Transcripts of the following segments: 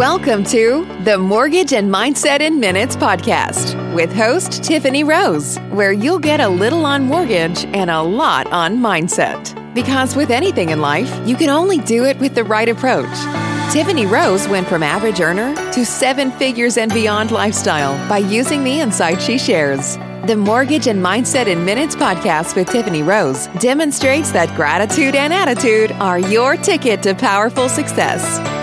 Welcome to the Mortgage and Mindset in Minutes podcast with host Tiffany Rose, where you'll get a little on mortgage and a lot on mindset. Because with anything in life, you can only do it with the right approach. Tiffany Rose went from average earner to seven figures and beyond lifestyle by using the insight she shares. The Mortgage and Mindset in Minutes podcast with Tiffany Rose demonstrates that gratitude and attitude are your ticket to powerful success.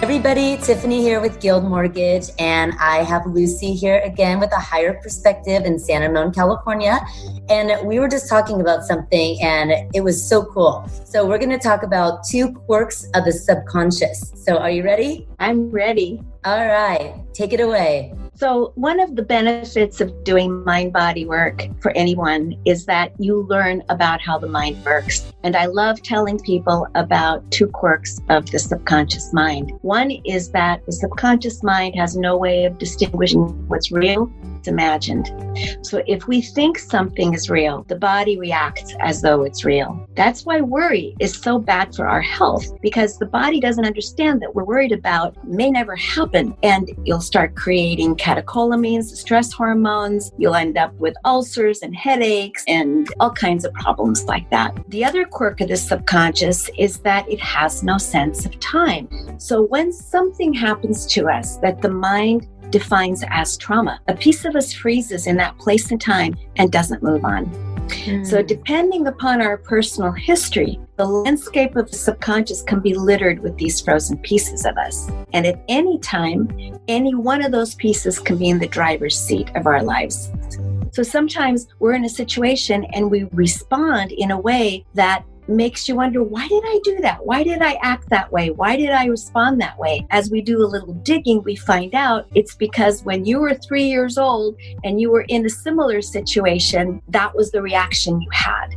Everybody, Tiffany here with Guild Mortgage, and I have Lucy here again with a higher perspective in San Ramon, California. And we were just talking about something, and it was so cool. So, we're going to talk about two quirks of the subconscious. So, are you ready? I'm ready. All right, take it away. So, one of the benefits of doing mind body work for anyone is that you learn about how the mind works. And I love telling people about two quirks of the subconscious mind. One is that the subconscious mind has no way of distinguishing what's real imagined. So if we think something is real, the body reacts as though it's real. That's why worry is so bad for our health because the body doesn't understand that we're worried about may never happen. And you'll start creating catecholamines, stress hormones. You'll end up with ulcers and headaches and all kinds of problems like that. The other quirk of the subconscious is that it has no sense of time. So when something happens to us that the mind defines as trauma. A piece of us freezes in that place and time and doesn't move on. Mm. So, depending upon our personal history, the landscape of the subconscious can be littered with these frozen pieces of us. And at any time, any one of those pieces can be in the driver's seat of our lives. So sometimes we're in a situation and we respond in a way that makes you wonder why did I do that? Why did I act that way? Why did I respond that way? As we do a little digging, we find out it's because when you were three years old and you were in a similar situation, that was the reaction you had.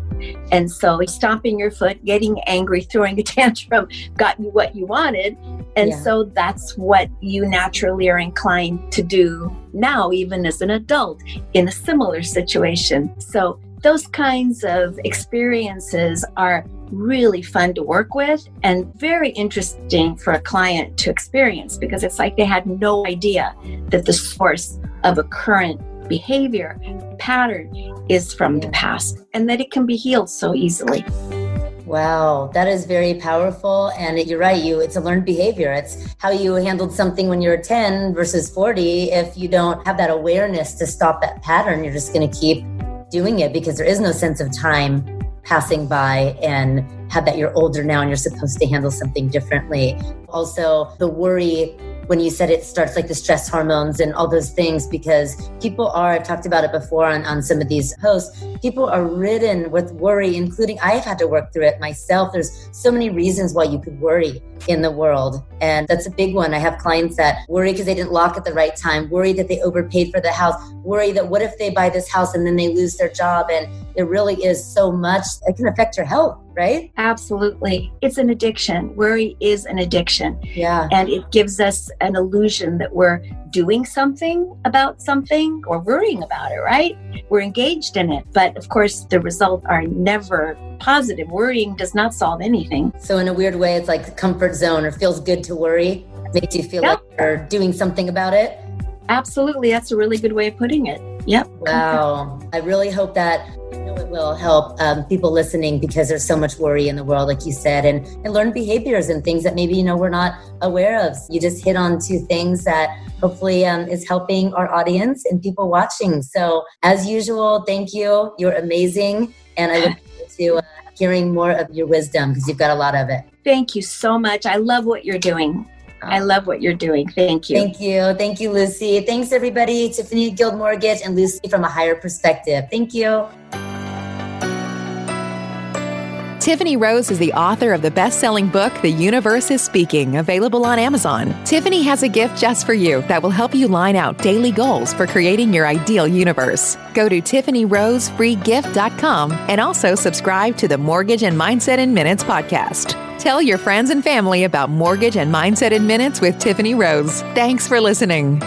And so stomping your foot, getting angry, throwing a tantrum got you what you wanted. And yeah. so that's what you naturally are inclined to do now, even as an adult in a similar situation. So those kinds of experiences are really fun to work with and very interesting for a client to experience because it's like they had no idea that the source of a current behavior pattern is from the past and that it can be healed so easily. Wow, that is very powerful. And you're right, you it's a learned behavior. It's how you handled something when you're 10 versus 40. If you don't have that awareness to stop that pattern, you're just gonna keep doing it because there is no sense of time passing by and have that you're older now and you're supposed to handle something differently. Also, the worry when you said it starts like the stress hormones and all those things because people are i've talked about it before on, on some of these posts people are ridden with worry including i've had to work through it myself. There's so many reasons why you could worry in the world and that's a big one. I have clients that worry because they didn't lock at the right time worry that they overpaid for the house worry that what if they buy this house and then they lose their job and it really is so much it can affect your health right? Absolutely. It's an addiction. Worry is an addiction. Yeah. And it gives us an illusion that we're doing something about something or worrying about it, right? We're engaged in it. But of course, the results are never positive. Worrying does not solve anything. So, in a weird way, it's like comfort zone or feels good to worry, makes you feel like you're doing something about it. Absolutely. That's a really good way of putting it. Yep. Wow. I really hope that will help um, people listening because there's so much worry in the world, like you said, and, and learn behaviors and things that maybe, you know, we're not aware of. You just hit on two things that hopefully um, is helping our audience and people watching. So as usual, thank you. You're amazing. And I look forward to uh, hearing more of your wisdom because you've got a lot of it. Thank you so much. I love what you're doing. I love what you're doing. Thank you. Thank you. Thank you, Lucy. Thanks, everybody. Tiffany Guild Mortgage and Lucy from a higher perspective. Thank you. Tiffany Rose is the author of the best selling book, The Universe is Speaking, available on Amazon. Tiffany has a gift just for you that will help you line out daily goals for creating your ideal universe. Go to TiffanyRoseFreeGift.com and also subscribe to the Mortgage and Mindset in Minutes podcast. Tell your friends and family about Mortgage and Mindset in Minutes with Tiffany Rose. Thanks for listening.